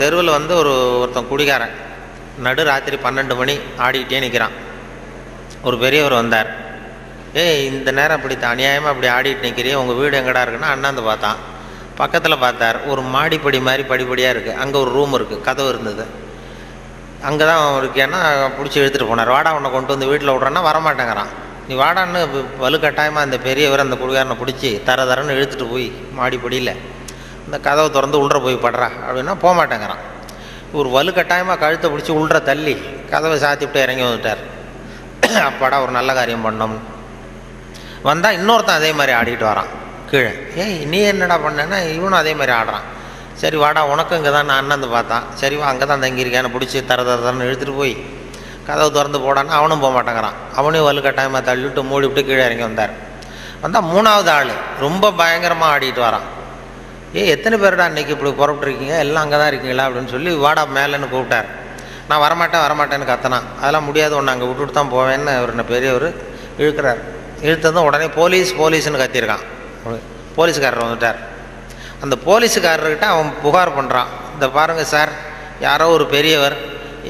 தெருவில் வந்து ஒரு ஒருத்தன் குடிகாரன். நடு ராத்திரி பன்னெண்டு மணி ஆடிக்கிட்டே நிற்கிறான் ஒரு பெரியவர் வந்தார். ஏய் இந்த நேரம் இப்படி அநியாயமாக இப்படி ஆடிட்டு நிற்கிறீ உங்கள் வீடு எங்கடா இருக்குன்னா அண்ணாந்து பார்த்தான். பக்கத்தில் பார்த்தார். ஒரு மாடிப்படி மாதிரி படிப்படியாக இருக்குது அங்கே ஒரு ரூம் இருக்குது கதவு இருந்தது. அங்கே தான் இருக்கேன்னா பிடிச்சி எடுத்துகிட்டு போனார். வாடா உன்னை கொண்டு வந்து வீட்டில் விட்றேன்னா வரமாட்டேங்கிறான். நீ வாடான்னு வலுக்கட்டாயமாக அந்த பெரியவர் அந்த குடிகாரனை பிடிச்சி தர தரன்னு இழுத்துட்டு போய் மாடிப்படியில் இந்த கதவை திறந்து உள்ளே போய் படுறா அப்படின்னா போக மாட்டேங்கிறான். இவர் வலுக்கட்டாயமாக கழுத்தை பிடிச்சி உள்ளே தள்ளி கதவை சாத்திவிட்டு இறங்கி வந்துட்டார். அப்பாடா ஒரு நல்ல காரியம் பண்ணோம். வந்தால் இன்னொருத்தன் அதே மாதிரி ஆடிட்டு வரான். கீழே ஏய் நீ என்னடா பண்ணேன்னா இவனும் அதே மாதிரி ஆடுறான். சரி வாடா உனக்கும் இங்கே தான் நான் அண்ணந்து பார்த்தான். சரி வா அங்கே தான் தங்கியிருக்கேன்னு பிடிச்சி தர தர தரன்னு இழுத்துட்டு போய் கதவை திறந்து போடான்னு அவனும் போக மாட்டேங்கிறான். அவனையும் வலுக்கட்டாயமாக தள்ளிவிட்டு மூடி விட்டு கீழே இறங்கி வந்தார். வந்தால் மூணாவது ஆள் ரொம்ப பயங்கரமாக ஆடிட்டு வரான். ஏ எத்தனை பேர்டா இன்றைக்கி இப்படி புறப்பட்டுருக்கீங்க? எல்லாம் அங்கே தான் இருக்கீங்களா? அப்படின்னு சொல்லி வாடா மேலேன்னு கூப்பிட்டார். நான் வரமாட்டேன் வரமாட்டேன்னு கத்தனான். அதெல்லாம் முடியாது ஒன்று அங்கே விட்டுட்டு தான் போவேன்னு அவர் என்ன பெரியவர் இழுக்கிறார். இழுத்ததும் உடனே போலீஸ் போலீஸ்னு கத்தியிருக்கான் போலீஸ்காரர் வந்துட்டார். அந்த போலீஸுக்காரர்கிட்ட அவன் புகார் பண்ணுறான் இந்த பாருங்கள் சார் யாரோ ஒரு பெரியவர்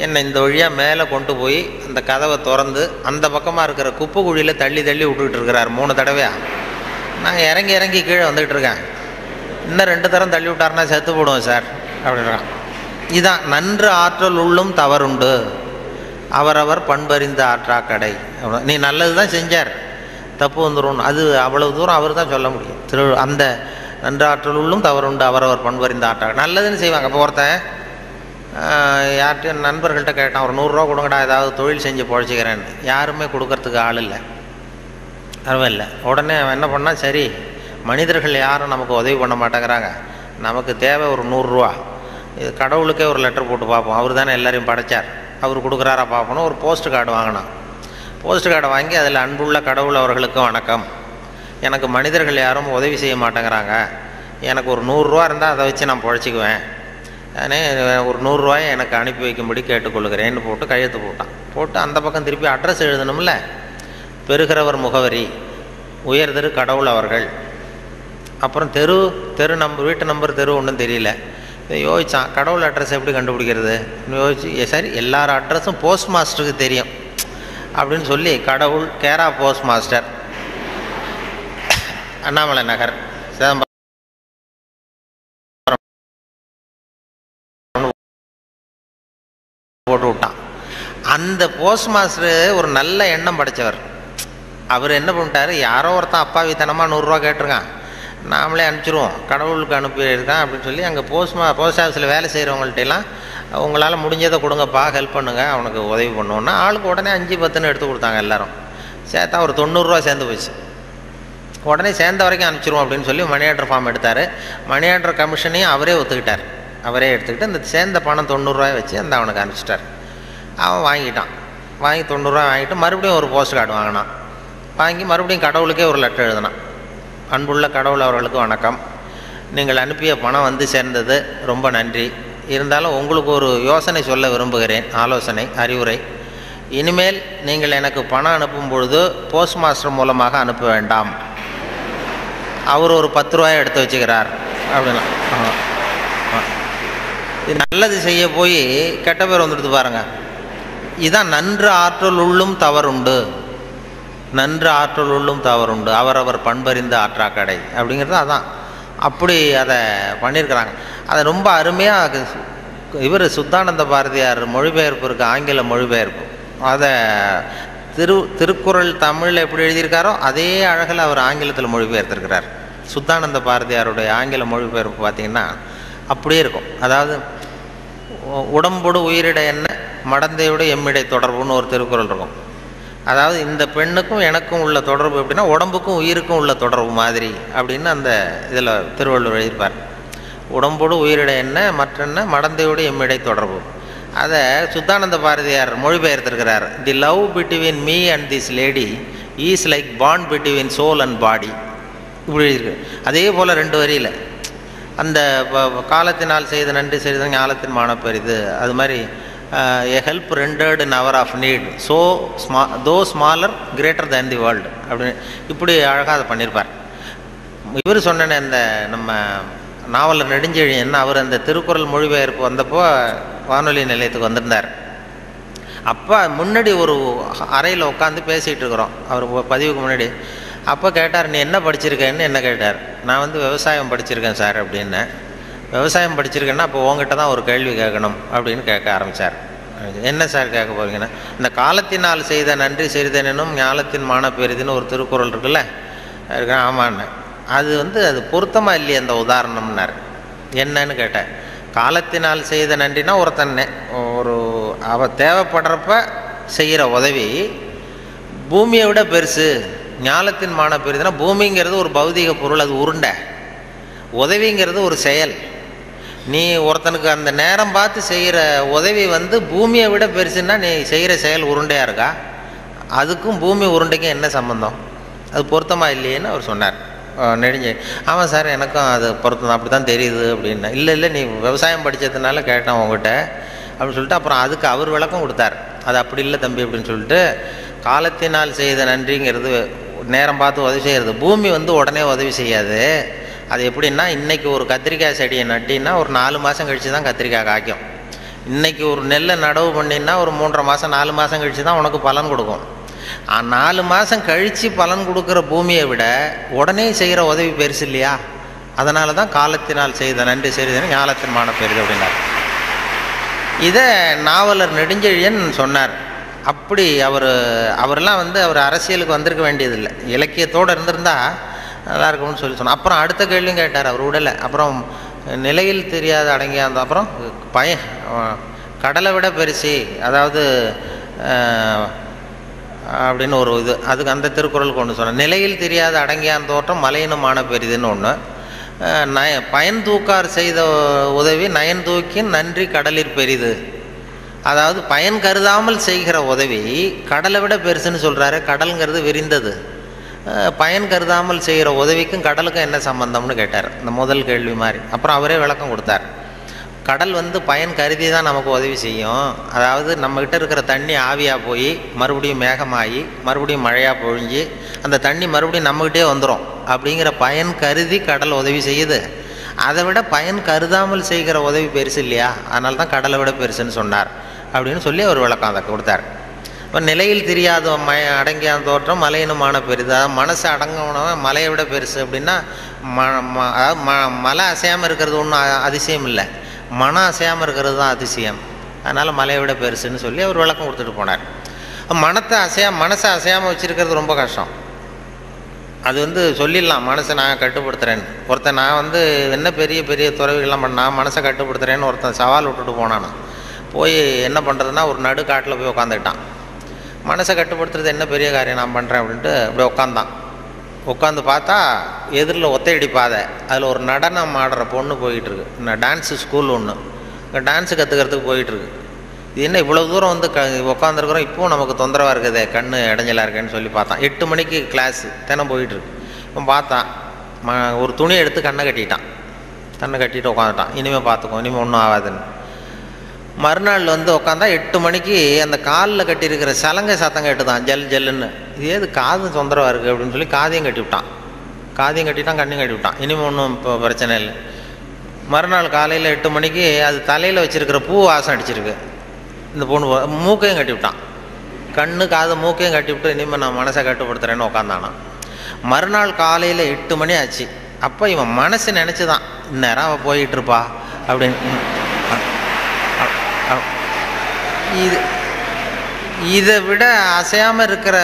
என்னை இந்த வழியாக மேலே கொண்டு போய் அந்த கதவை திறந்து அந்த பக்கமாக இருக்கிற குப்பை குழியில் தள்ளி தள்ளி விட்டுக்கிட்டு இருக்கிறார். மூணு தடவையாக நான் இறங்கி இறங்கி கீழே வந்துக்கிட்டு இருக்கேன். இன்னும் ரெண்டு தரம் தள்ளி விட்டாருன்னா செத்து போடுவேன் சார். அப்படின்றான் இதான் நன்று ஆற்றல் உள்ளும் தவறுண்டு. அவரவர் பண்பறிந்த ஆற்றா கடை. நீ நல்லது தான் செஞ்சார். தப்பு வந்துடும் அது அவ்வளவு தூரம் அவர் தான் சொல்ல முடியும். திரு அந்த நன்றாற்றல் உள்ளும் தவறுண்டு அவரவர் பண்பறிந்த ஆற்றா நல்லதுன்னு செய்வாங்க. இப்போ ஒருத்தன் யார்கிட்டையும் நண்பர்கள்ட்ட கேட்டான் ஒரு நூறுரூவா கொடுங்கடா ஏதாவது தொழில் செஞ்சு பொழைச்சிக்கிறேன்னு. யாருமே கொடுக்கறதுக்கு ஆள் இல்லை. அதுவும் இல்லை உடனே அவன் என்ன பண்ணால் சரி மனிதர்கள் யாரும் நமக்கு உதவி பண்ண மாட்டேங்கிறாங்க. நமக்கு தேவை ஒரு நூறுரூவா இது கடவுளுக்கே ஒரு லெட்டர் போட்டு பார்ப்போம். அவர் தானே எல்லாரையும் படைச்சார். அவர் கொடுக்குறாரா பார்ப்போம் ஒரு போஸ்ட் கார்டு வாங்கினான். போஸ்ட் கார்டை வாங்கி அதில் அன்புள்ள கடவுள் அவர்களுக்கும் வணக்கம். எனக்கு மனிதர்கள் யாரும் உதவி செய்ய மாட்டேங்கிறாங்க. எனக்கு ஒரு நூறுரூவா இருந்தால் அதை வச்சு நான் பொழைச்சிக்குவேன். நானே ஒரு நூறுரூவாயை எனக்கு அனுப்பி வைக்கும்படி கேட்டுக்கொள்கிறேன்னு போட்டு கையெழுத்து போட்டான். போட்டு அந்த பக்கம் திருப்பி அட்ரஸ் எழுதணும்ல. பெறுகிறவர் முகவரி உயர்திரு கடவுள் அவர்கள். அப்புறம் தெரு தெரு நம்பர் வீட்டு நம்பர் தெரு ஒன்றும் தெரியல. யோசித்தான் கடவுள் அட்ரஸ் எப்படி கண்டுபிடிக்கிறது? யோசிச்சு சரி எல்லார் அட்ரஸும் போஸ்ட் மாஸ்டருக்கு தெரியும். அப்படின்னு சொல்லி கடவுள் கேரா போஸ்ட் மாஸ்டர் அண்ணாமலை நகர் சிதம்பரம் போட்டு விட்டான். அந்த போஸ்ட் மாஸ்டர் ஒரு நல்ல எண்ணம் படைச்சவர். அவர் என்ன பண்ணிட்டாரு? யாரோ ஒருத்தன் அப்பாவித்தனமாக நூறுரூவா கேட்டிருக்கான். நாமளே அனுப்பிச்சிருவோம். கடவுளுக்கு அனுப்பியிருக்கான் அப்படின்னு சொல்லி அங்கே போஸ்ட் மா போஸ்ட் ஆஃபீஸில் வேலை செய்கிறவங்கள்ட்டெல்லாம் உங்களால் முடிஞ்சதை கொடுங்கப்பா ஹெல்ப் பண்ணுங்கள் அவனுக்கு உதவி பண்ணுவோன்னா ஆளுக்கு உடனே அஞ்சு பத்துன்னு எடுத்து கொடுத்தாங்க எல்லாரும். சேர்த்தா ஒரு தொண்ணூறுரூவா சேர்ந்து போச்சு. உடனே சேர்ந்த வரைக்கும் அனுப்பிச்சிருவோம் அப்படின்னு சொல்லி மணி ஆர்டர் ஃபார்ம் எடுத்தார். மணி ஆர்டர் கமிஷனையும் அவரே ஒத்துக்கிட்டார். அவரே எடுத்துக்கிட்டு இந்த சேர்ந்த பணம் தொண்ணூறுரூவாய் வச்சு அந்த அவனுக்கு அனுப்பிச்சிட்டார். அவன் வாங்கிட்டான். வாங்கி தொண்ணூறுரூவா வாங்கிட்டு மறுபடியும் ஒரு போஸ்ட் கார்டு வாங்கினான். வாங்கி மறுபடியும் கடவுளுக்கே ஒரு லெட்டர் எழுதினான். அன்புள்ள கடவுள் அவர்களுக்கு வணக்கம். நீங்கள் அனுப்பிய பணம் வந்து சேர்ந்தது ரொம்ப நன்றி. இருந்தாலும் உங்களுக்கு ஒரு யோசனை சொல்ல விரும்புகிறேன் ஆலோசனை அறிவுரை. இனிமேல் நீங்கள் எனக்கு பணம் அனுப்பும் பொழுது போஸ்ட் மாஸ்டர் மூலமாக அனுப்ப வேண்டாம். அவர் ஒரு பத்து ரூபாயை எடுத்து வச்சுக்கிறார். அப்படின்னா ஆ. ஆ. இது நல்லது செய்ய போய் கெட்ட பேர் வந்துடுது பாருங்கள் இதான் நன்று ஆற்றல் உள்ளும் தவறுண்டு. நன்று ஆற்றல் உள்ளும் தவறுண்டு. அவரவர் பண்பறிந்த ஆற்றாக்கடை. அப்படிங்கிறது அதான். அப்படி அதை பண்ணியிருக்கிறாங்க. அதை ரொம்ப அருமையாக இவர் சுத்தானந்த பாரதியார் மொழிபெயர்ப்பு இருக்குது ஆங்கில மொழிபெயர்ப்பு. அதை திரு திருக்குறள் தமிழில் எப்படி எழுதியிருக்காரோ அதே அழகில் அவர் ஆங்கிலத்தில் மொழிபெயர்த்திருக்கிறார். சுத்தானந்த பாரதியாருடைய ஆங்கில மொழிபெயர்ப்பு பார்த்தீங்கன்னா அப்படியே இருக்கும். அதாவது உடம்போடு உயிரிட என்ன மடந்தையோடு எம்மிடை தொடர்புன்னு ஒரு திருக்குறள் இருக்கும். அதாவது இந்த பெண்ணுக்கும் எனக்கும் உள்ள தொடர்பு எப்படின்னா உடம்புக்கும் உயிருக்கும் உள்ள தொடர்பு மாதிரி அப்படின்னு அந்த இதில் திருவள்ளுவர் எழுதியிருப்பார். உடம்போடு உயிரிட என்ன மற்றென்ன மடந்தையோடு எம்மிடை தொடர்பு. அதை Shuddhananda Bharathiyar மொழிபெயர்த்திருக்கிறார். The love between me and this lady is like bond between soul and body இப்படி இருக்கு அதே போல் ரெண்டு வரியில் அந்த காலத்தினால் செய்த நன்றி செய்த ஞாலத்தின் மானப்பெரிது அது மாதிரி a help rendered in hour of need so small though smaller greater than the world அப்படின்னு இப்படி அழகாக அதை பண்ணியிருப்பார் இவர் சொன்ன அந்த நம்ம நாவலர் நெடுஞ்செழியன் அவர் அந்த திருக்குறள் மொழிபெயர்ப்பு வந்தப்போ வானொலி நிலையத்துக்கு வந்திருந்தார். அப்போ முன்னாடி ஒரு அறையில் உட்காந்து பேசிகிட்டு இருக்கிறோம். அவர் பதிவுக்கு முன்னாடி. அப்போ கேட்டார் நீ என்ன படிச்சிருக்கேன்னு? என்ன கேட்டார். நான் வந்து விவசாயம் படிச்சிருக்கேன் சார் அப்படின்னேன் விவசாயம் படிச்சிருக்கேன்னா அப்போ உங்ககிட்ட தான் ஒரு கேள்வி கேட்கணும் அப்படின்னு கேட்க ஆரம்பித்தார் என்ன சார் கேட்க போகிறீங்கன்னா இந்த காலத்தினால் செய்த நன்றி செய்தனும் ஞாலத்தின் மான பெரிதுன்னு ஒரு திருக்குறள் இருக்குல்ல? இருக்கு ஆமான்னு. அது வந்து அது பொருத்தமாக இல்லையே அந்த உதாரணம்னார். என்னன்னு கேட்டேன் காலத்தினால் செய்த நன்றினா ஒருத்தன் ஒரு அவ தேவைப்படுறப்ப செய்கிற உதவி பூமியை விட பெருசு ஞாலத்தின் மான பெரிதுனா பூமிங்கிறது ஒரு பௌதிக பொருள் அது உருண்டை. உதவிங்கிறது ஒரு செயல். நீ ஒருத்தனுக்கு அந்த நேரம் பார்த்து செய்கிற உதவி வந்து பூமியை விட பெருசுன்னா நீ செய்கிற செயல் உருண்டையாக இருக்கா? அதுக்கும் பூமி உருண்டைக்கும் என்ன சம்மந்தம் அது பொருத்தமாக இல்லையேன்னு அவர் சொன்னார். நெடுஞ்சி ஆமாம் சார் எனக்கும் அது பொருத்தம் அப்படி தான் தெரியுது அப்படின்னா. இல்லை இல்லை நீ விவசாயம் படித்ததுனால கேட்டேன் உங்ககிட்ட அப்படின்னு சொல்லிட்டு அப்புறம் அதுக்கு அவர் விளக்கம் கொடுத்தார். அது அப்படி இல்லை தம்பி அப்படின்னு சொல்லிட்டு காலத்தினால் செய்த நன்றிங்கிறது நேரம் பார்த்து உதவி செய்கிறது பூமி வந்து உடனே உதவி செய்யாது. அது எப்படின்னா இன்றைக்கி ஒரு கத்திரிக்காய் செடியை நட்டினா ஒரு நாலு மாதம் கழித்து தான் கத்திரிக்காய் காய்க்கும். இன்றைக்கி ஒரு நெல்லை நடவு பண்ணினா ஒரு மூன்றரை மாதம் நாலு மாதம் கழித்து தான் உனக்கு பலன் கொடுக்கும். நாலு மாதம் கழித்து பலன் கொடுக்குற பூமியை விட உடனே செய்கிற உதவி பெருசு இல்லையா? அதனால தான் காலத்தினால் செய்த நன்றி செய்தன ஞாலத்தின் மான பெரிது அப்படின்னார். இதை நாவலர் நெடுஞ்செழியன் சொன்னார். அப்படி அவர் அவரெல்லாம் வந்து அவர் அரசியலுக்கு வந்திருக்க வேண்டியதில்லை. இலக்கியத்தோடு இருந்திருந்தால் நல்லா இருக்கும்னு சொல்லி சொன்னோம் அப்புறம் அடுத்த கேள்வியும் கேட்டார் அவர் உடலை. அப்புறம் நிலையில் தெரியாத அடங்கிய அந்த அப்புறம் பய கடலை விட பெருசி அதாவது அப்படின்னு ஒரு இது அதுக்கு அந்த திருக்குறள் கொண்டு சொன்னேன் நிலையில் தெரியாத அடங்கியான் தோற்றம் மலையினுமான பெரிதுன்னு ஒன்று நய பயன் தூக்கார் செய்த உதவி நயன் தூக்கி நன்றி கடலிற் பெரிது. அதாவது பயன் கருதாமல் செய்கிற உதவி கடலை விட பெருசுன்னு சொல்கிறாரு கடலுங்கிறது விரிந்தது. பயன் கருதாமல் செய்கிற உதவிக்கும் கடலுக்கும் என்ன சம்பந்தம்னு கேட்டார். இந்த முதல் கேள்வி மாதிரி. அப்புறம் அவரே விளக்கம் கொடுத்தார். கடல் வந்து பயன் கருதி தான் நமக்கு உதவி செய்யும். அதாவது நம்மக்கிட்ட இருக்கிற தண்ணி ஆவியாக போய் மறுபடியும் மேகமாகி மறுபடியும் மழையாக பொழிஞ்சு அந்த தண்ணி மறுபடியும் நம்மக்கிட்டே வந்துடும் அப்படிங்கிற பயன் கருதி கடல் உதவி செய்யுது. அதை விட பயன் கருதாமல் செய்கிற உதவி பெருசு இல்லையா? அதனால தான் கடலை விட பெருசுன்னு சொன்னார். அப்படின்னு சொல்லி அவர் விளக்கம் அதை கொடுத்தார். இப்போ நிலையில் தெரியாத ம அடங்கிய தோற்றம் மலையினுமான பெரிது. அதாவது மனசு அடங்கினவன் மலையை விட பெருசு. அப்படின்னா ம ம- அதாவது ம மலை அசையாமல் இருக்கிறது ஒன்றும் அதிசயம் இல்லை. மனம் அசையாமல் இருக்கிறது தான் அதிசயம். அதனால் மலையை விட பெருசுன்னு சொல்லி அவர் விளக்கம் கொடுத்துட்டு போனார். மனத்தை அசையா மனசை அசையாமல் வச்சுருக்கிறது ரொம்ப கஷ்டம். அது வந்து சொல்லிடலாம் மனசை நான் கட்டுப்படுத்துகிறேன்னு ஒருத்தன் நான் வந்து என்ன பெரிய பெரிய துறவிகள்லாம் பண்ண நான் மனசை கட்டுப்படுத்துகிறேன்னு ஒருத்தன் சவால் விட்டுட்டு போனான் போய் என்ன பண்ணுறதுன்னா ஒரு நடு காட்டில் போய் உட்காந்துக்கிட்டான் மனசை கட்டுப்படுத்துறது என்ன பெரிய காரியம் நான் பண்ணுறேன் அப்படின்ட்டு அப்படியே உட்காந்தான் உட்காந்து பார்த்தா எதிரில் ஒத்தையடி பாதை அதில் ஒரு நடனம் ஆடுற பொண்ணு போயிட்டுருக்கு. நான் டான்ஸு ஸ்கூல் ஒன்று இங்கே டான்ஸு கற்றுக்கிறதுக்கு போயிட்டுருக்கு. இது என்ன இவ்வளோ தூரம் வந்து க உட்காந்துருக்குறோம் இப்போவும் நமக்கு தொந்தரவாக இருக்குதே கண் இடைஞ்சலாக இருக்கேன்னு சொல்லி பார்த்தான். எட்டு மணிக்கு கிளாஸு தினம் போயிட்டுருக்கு. இப்போ பார்த்தான். ம ஒரு துணி எடுத்து கண்ணை கட்டிட்டான். கண்ணை கட்டிட்டு உட்காந்துட்டான் இனிமேல் பார்த்துக்கோ இனிமேல் ஒன்றும் ஆகாதுன்னு. மறுநாள் வந்து உட்காந்தா எட்டு மணிக்கு அந்த காலில் கட்டியிருக்கிற சலங்கை சத்தம் கேட்டுதான் ஜல் ஜல்லுன்னு. இது ஏது காது தொந்தரவாக இருக்குது அப்படின்னு சொல்லி காதையும் கட்டி விட்டான் காதையும் கட்டிட்டான் கண்ணையும் கட்டி விட்டான் இனிமேல் ஒன்றும் இப்போ பிரச்சனை இல்லை. மறுநாள் காலையில் எட்டு மணிக்கு அது தலையில் வச்சுருக்கிற பூ வாசம் அடிச்சிருக்கு. இந்த பொண்ணு மூக்கையும் கட்டி விட்டான் கண்ணு காது மூக்கையும் கட்டி விட்டு இனிமேல் நான் மனசை கட்டுப்படுத்துறேன்னு உட்காந்தானான் மறுநாள் காலையில் எட்டு மணி ஆச்சு. அப்போ இவன் மனசு நினச்சி தான் இந்நேரம் அவள் போயிட்டுருப்பா அப்படின்னு. இது இதை விட அசையாமல் இருக்கிற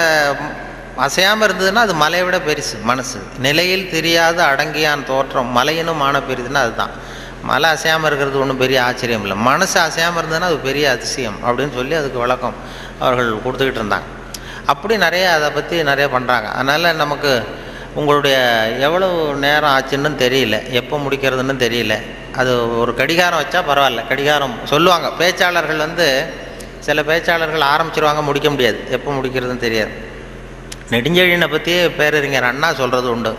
அசையாமல் இருந்ததுன்னா அது மலையை விட பெருசு மனசு. நிலையில் தெரியாத அடங்கியான் தோற்றம் மலையினும் மான பெரியதுன்னா அதுதான். மலை அசையாமல் இருக்கிறது ஒன்றும் பெரிய ஆச்சரியம் இல்லை. மனசு அசையாமல் இருந்ததுன்னா அது பெரிய அதிசயம் அப்படின்னு சொல்லி அதுக்கு விளக்கம் அவர்கள் கொடுத்துக்கிட்டு இருந்தாங்க. அப்படி நிறைய அதை பற்றி நிறைய பண்ணுறாங்க அதனால் நமக்கு உங்களுடைய எவ்வளவு நேரம் ஆச்சுன்னு தெரியல எப்போ முடிக்கிறதுன்னு தெரியல. அது ஒரு கடிகாரம் வச்சா பரவாயில்ல. கடிகாரம் சொல்லுவாங்க. பேச்சாளர்கள் வந்து சில பேச்சாளர்கள் ஆரம்பிச்சிருவாங்க முடிக்க முடியாது. எப்போ முடிக்கிறதுன்னு தெரியாது. நெடுஞ்செழியனை பற்றியே பேரறிஞர் அண்ணா சொல்கிறது உண்டு.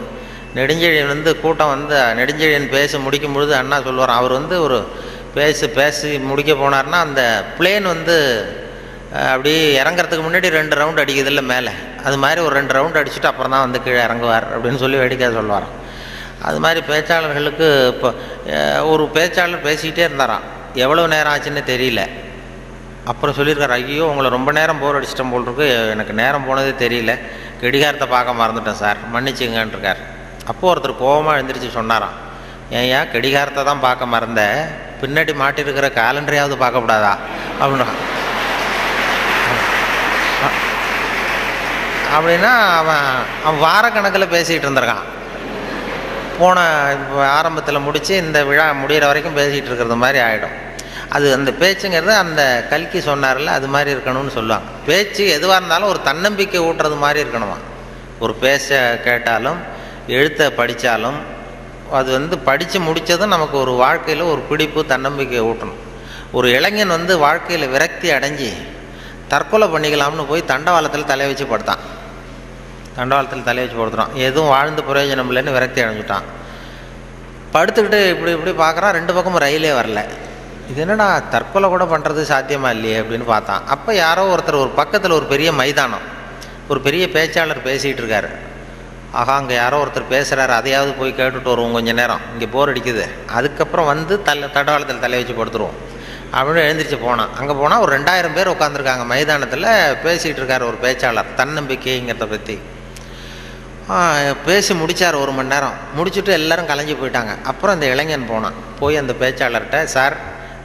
நெடுஞ்செழியன் வந்து கூட்டம் வந்து நெடுஞ்செழியன் பேசி முடிக்கும் பொழுது அண்ணா சொல்லுவார் அவர் வந்து ஒரு பேசி பேசி முடிக்க போனார்னா அந்த பிளேன் வந்து அப்படி அப்படியே இறங்குறதுக்கு முன்னாடி ரெண்டு ரவுண்ட் அடிக்குதுல்ல மேலே. அது மாதிரி ஒரு ரெண்டு ரவுண்ட் அடிச்சுட்டு அப்புறம் தான் வந்து கீழே இறங்குவார் அப்படின்னு சொல்லி வேடிக்கை சொல்லுவார் அது மாதிரி பேச்சாளர்களுக்கு இப்போ ஒரு பேச்சாளர் பேசிக்கிட்டே இருந்தாராம். எவ்வளோ நேரம் ஆச்சுன்னு தெரியல. அப்புறம் சொல்லியிருக்காரு ஐயோ உங்களை ரொம்ப நேரம் போர் அடிச்சிட்டேன் போல் இருக்கு எனக்கு நேரம் போனதே தெரியல. கடிகாரத்தை பார்க்க மறந்துட்டேன் சார். மன்னிச்சுங்கன்னு இருக்கார் ஒருத்தர் கோவமாக எழுந்திரிச்சு சொன்னாராம். ஏன்யா கடிகாரத்தை தான் பார்க்க மறந்த. பின்னாடி மாட்டிருக்கிற காலண்டரையாவது பார்க்கக்கூடாதா அப்படின்னா அப்படின்னா அவன் அவன் வாரக்கணக்கில் பேசிகிட்டு இருந்திருக்கான். போன இப்போ ஆரம்பத்தில் முடித்து இந்த விழா முடிகிற வரைக்கும் பேசிகிட்டு இருக்கிறது மாதிரி ஆகிடும் அது அந்த பேச்சுங்கிறது அந்த கல்கி சொன்னார்ல அது மாதிரி இருக்கணும்னு சொல்லுவாங்க. பேச்சு எதுவாக இருந்தாலும் ஒரு தன்னம்பிக்கை ஊட்டுறது மாதிரி இருக்கணுமா? ஒரு பேச கேட்டாலும் எழுத்தை படித்தாலும் அது வந்து படித்து முடித்ததும் நமக்கு ஒரு வாழ்க்கையில் ஒரு பிடிப்பு தன்னம்பிக்கை ஊட்டணும். ஒரு இளைஞன் வந்து வாழ்க்கையில் விரக்தி அடைஞ்சி தற்கொலை பண்ணிக்கலாம்னு போய் தண்டவாளத்தில் தலையை வச்சு படுத்தான். தண்டவாளத்தில் தலையை வச்சு படுத்துறான். எதுவும் வாழ்ந்து பிரயோஜனம் இல்லைன்னு விரக்தி அடைஞ்சிட்டான். படுத்துக்கிட்டு இப்படி இப்படி பார்க்குறான் ரெண்டு பக்கமும் ரயிலே வரல. இது என்னடா தற்கொலை கூட பண்ணுறது சாத்தியமா இல்லையே அப்படின்னு பார்த்தான். அப்போ யாரோ ஒருத்தர் ஒரு பக்கத்தில் ஒரு பெரிய மைதானம் ஒரு பெரிய பேச்சாளர் பேசிகிட்டு இருக்காரு. ஆகா அங்கே யாரோ ஒருத்தர் பேசுகிறாரு அதையாவது போய் கேட்டுட்டு வருவோம் கொஞ்ச நேரம். இங்கே போர் அடிக்குது. அதுக்கப்புறம் வந்து தலை தடவாளத்தில் தலை வச்சு படுத்துருவோம். அப்படின்னு எழுந்திரிச்சு போனான். அங்கே போனால் ஒரு ரெண்டாயிரம் பேர் உட்காந்துருக்காங்க மைதானத்தில் பேசிகிட்டு இருக்காரு ஒரு பேச்சாளர் தன்னம்பிக்கைங்கிறத பற்றி பேசி முடித்தார் ஒரு மணி நேரம். முடிச்சுட்டு எல்லாரும் கலைஞ்சு போயிட்டாங்க. அப்புறம் அந்த இளைஞன் போனான். போய் அந்த பேச்சாளர்கிட்ட சார்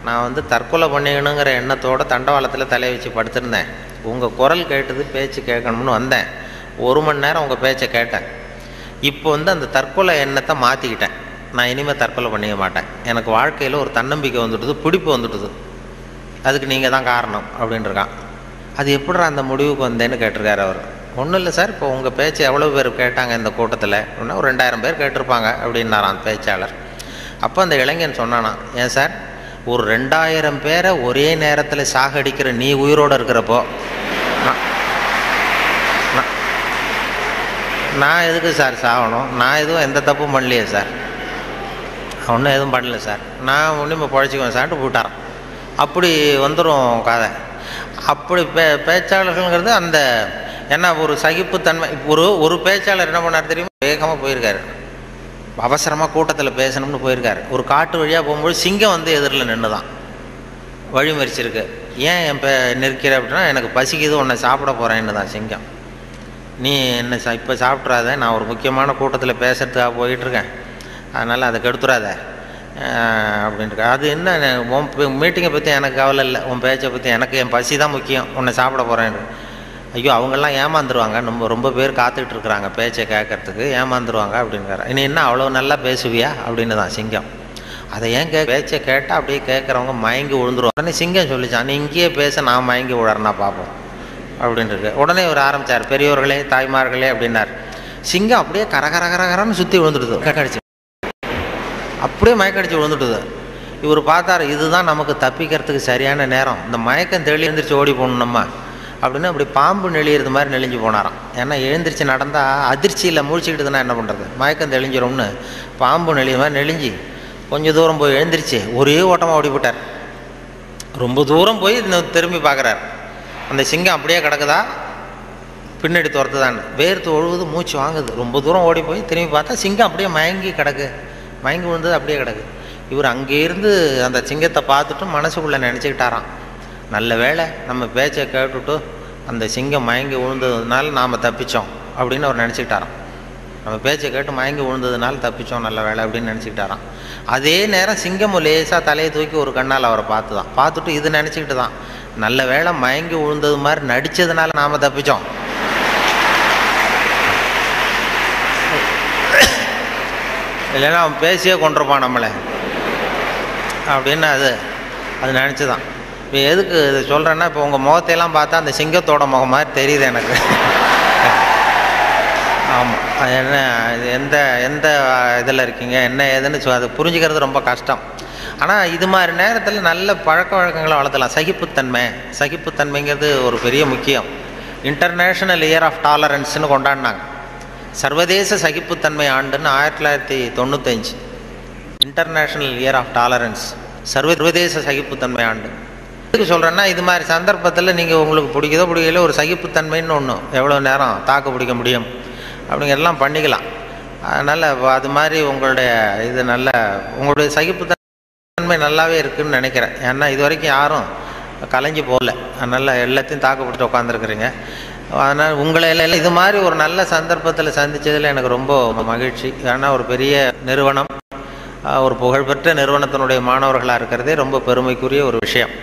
நான் வந்து தற்கொலை பண்ணிக்கணுங்கிற எண்ணத்தோட தண்டவாளத்தில் தலையை வச்சு படுத்திருந்தேன். உங்கள் குரல் கேட்டது பேச்சு கேட்கணும்னு வந்தேன். ஒரு மணி நேரம் உங்கள் பேச்சை கேட்டேன். இப்போ வந்து அந்த தற்கொலை எண்ணத்தை மாற்றிக்கிட்டேன் நான் இனிமேல் தற்கொலை பண்ணிக்க மாட்டேன். எனக்கு வாழ்க்கையில் ஒரு தன்னம்பிக்கை வந்துட்டுது பிடிப்பு வந்துடுது. அதுக்கு நீங்கள் தான் காரணம் அப்படின்னு இருக்கான் அது எப்படிடா அந்த முடிவுக்கு வந்தேன்னு கேட்டிருக்காரு அவர். ஒன்றும் இல்லை சார் இப்போ உங்கள் பேச்சு எவ்வளோ பேர் கேட்டாங்க இந்த கூட்டத்தில்? அப்படின்னா ஒரு ரெண்டாயிரம் பேர் கேட்டிருப்பாங்க அப்படின்னாரான் அந்த பேச்சாளர். அப்போ அந்த இளைஞன் சொன்னானா ஏன் சார் ஒரு ரெண்டாயிரம் பேரை ஒரே நேரத்தில் சாகடிக்கிற நீ உயிரோடு இருக்கிறப்போ நான் நான்- எதுக்கு சார் சாகணும்? நான் எதுவும் எந்த தப்பும் பண்ணலையே சார். ஒன்றும் எதுவும் பண்ணல சார். நான் ஒன்றும் இப்போ பழச்சிக்குவேன் சார்ட்டு போட்டாரான் அப்படி வந்துடும் கதை. அப்படி பே பேச்சாளர்கள்ங்கிறது அந்த என்ன ஒரு சகிப்புத்தன்மை ஒரு ஒரு பேச்சாளர் என்ன பண்ணார் தெரியுமா? வேகமாக போயிருக்காரு. அவசரமாக கூட்டத்தில் பேசணும்னு போயிருக்காரு. ஒரு காட்டு வழியாக போகும்போது சிங்கம் வந்து எதிரில் நின்று தான் வழி மறிச்சிருக்கு. ஏன் என் பே நிற்கிற அப்படின்னா எனக்கு பசிக்குது உன்னை சாப்பிட போகிறேன்னு தான் சிங்கம். நீ என்ன சா இப்போ சாப்பிட்றாத நான் ஒரு முக்கியமான கூட்டத்தில் பேசுறதுக்காக போயிட்டுருக்கேன். அதனால் அதை கெடுத்துறாத. அப்படின்ட்டு. அது என்ன உன் மீட்டிங்கை பற்றி எனக்கு கவலை இல்லை. உன் பேச்சை பற்றி எனக்கு என் பசி தான் முக்கியம். உன்னை சாப்பிட போகிறேன்னு ஐயோ அவங்கெல்லாம் ஏமாந்துருவாங்க. நம்ம ரொம்ப பேர் காத்துக்கிட்டு இருக்கிறாங்க பேச்சை கேட்கறதுக்கு. ஏமாந்துருவாங்க அப்படிங்கிறார் இனி என்ன அவ்வளோ நல்லா பேசுவியா? அப்படின்னு தான் சிங்கம். அதை ஏன் கே பேச்சை கேட்டால் அப்படியே கேட்குறவங்க மயங்கி விழுந்துருவாங்க. உடனே சிங்கம் சொல்லிச்சான் நீ இங்கேயே பேச நான் மயங்கி விழறனா பார்ப்போம் அப்படின்ட்டு உடனே இவர் ஆரம்பித்தார் பெரியவர்களே தாய்மார்களே அப்படின்னார். சிங்கம் அப்படியே கரகர கரகரன்னு சுற்றி விழுந்துடுது. கடிச்சு அப்படியே மயக்கடிச்சு விழுந்துட்டுது இவர் பார்த்தாரு இதுதான் நமக்கு தப்பிக்கிறதுக்கு சரியான நேரம். இந்த மயக்கம் தெளி எழுந்திரிச்சு ஓடி போகணும் நம்ம. அப்படின்னு அப்படி பாம்பு நெளியிறது மாதிரி நெளிஞ்சு போனாராம். ஏன்னா எழுந்திரிச்சு நடந்தால் அதிர்ச்சியில் முழிச்சுக்கிட்டுதுன்னா என்ன பண்ணுறது மயக்கம் தெளிஞ்சிரும்னு பாம்பு நெளிய மாதிரி நெளிஞ்சு கொஞ்சம் தூரம் போய் எழுந்திரிச்சு ஒரே ஓட்டமாக ஓடி போட்டார் ரொம்ப தூரம் போய் இன்னும் திரும்பி பார்க்குறாரு. அந்த சிங்கம் அப்படியே கிடக்குதா? பின்னாடி துரத்துதான்னு வேர்த்து ஒழுகுது மூச்சு வாங்குது. ரொம்ப தூரம் ஓடி போய் திரும்பி பார்த்தா சிங்கம் அப்படியே மயங்கி கிடக்கு. மயங்கி விழுந்தது அப்படியே கிடக்கு. இவர் அங்கேருந்து அந்த சிங்கத்தை பார்த்துட்டு மனசுக்குள்ளே நினச்சிக்கிட்டாராம். நல்ல வேளை நம்ம பேச்சை கேட்டுட்டு அந்த சிங்கம் மயங்கி விழுந்ததுனால நாம் தப்பித்தோம் அப்படின்னு அவர் நினச்சிக்கிட்டாராம். நம்ம பேச்சை கேட்டு மயங்கி விழுந்ததுனால தப்பிச்சோம் நல்ல வேலை அப்படின்னு நினச்சிக்கிட்டாராம். அதே நேரம் சிங்கம் லேசாக தலையை தூக்கி ஒரு கண்ணால் அவரை பார்த்து தான் பார்த்துட்டு இது நினச்சிக்கிட்டு தான் நல்ல வேளை மயங்கி விழுந்தது மாதிரி நடித்ததுனால நாம் தப்பித்தோம் இல்லைன்னா அவன் பேசியே கொண்டிருப்பான் நம்மளை. அப்படின்னு அது அது நினச்சி தான் இப்போ எதுக்கு இது சொல்கிறேன்னா இப்போ உங்கள் முகத்தையெல்லாம் பார்த்தா அந்த சிங்கத்தோட முகம் மாதிரி தெரியுது எனக்கு. ஆமாம் அது என்ன இது எந்த எந்த இதில் இருக்கீங்க? என்ன ஏதுன்னு சொ- அதை புரிஞ்சுக்கிறது ரொம்ப கஷ்டம். ஆனால் இது மாதிரி நேரத்தில் நல்ல பழக்க வழக்கங்களை வளர்த்தலாம். சகிப்புத்தன்மை. சகிப்புத்தன்மைங்கிறது ஒரு பெரிய முக்கியம். இன்டர்நேஷ்னல் இயர் ஆஃப் டாலரன்ஸ்னு கொண்டாடினாங்க. சர்வதேச சகிப்புத்தன்மை ஆண்டுன்னு ஆயிரத்தி தொள்ளாயிரத்தி தொண்ணூத்தஞ்சு. இன்டர்நேஷ்னல் இயர் ஆஃப் டாலரன்ஸ் சர்வதேச சகிப்புத்தன்மை ஆண்டு. எதுக்கு சொல்கிறேன்னா இது மாதிரி சந்தர்ப்பத்தில் நீங்கள் உங்களுக்கு பிடிக்குதோ பிடிக்கல ஒரு சகிப்புத்தன்மைன்னு ஒன்று எவ்வளோ நேரம் தாக்கு பிடிக்க முடியும்? அப்படிங்கிறதெல்லாம் பண்ணிக்கலாம். அதனால் அது மாதிரி உங்களுடைய இது நல்ல உங்களுடைய சகிப்புத்தன்மை நல்லாவே இருக்குதுன்னு நினைக்கிறேன். ஏன்னா இது வரைக்கும் யாரும் கலைஞ்சு போகல. அதனால் எல்லாத்தையும் தாக்குப்பிடிச்சு உட்காந்துருக்குறீங்க அதனால் உங்களை எல்லாம் இது மாதிரி ஒரு நல்ல சந்தர்ப்பத்தில் சந்தித்ததில் எனக்கு ரொம்ப மகிழ்ச்சி. ஏன்னா ஒரு பெரிய நிறுவனம் ஒரு புகழ்பெற்ற நிறுவனத்தினுடைய மாணவர்களாக இருக்கிறதே ரொம்ப பெருமைக்குரிய ஒரு விஷயம்.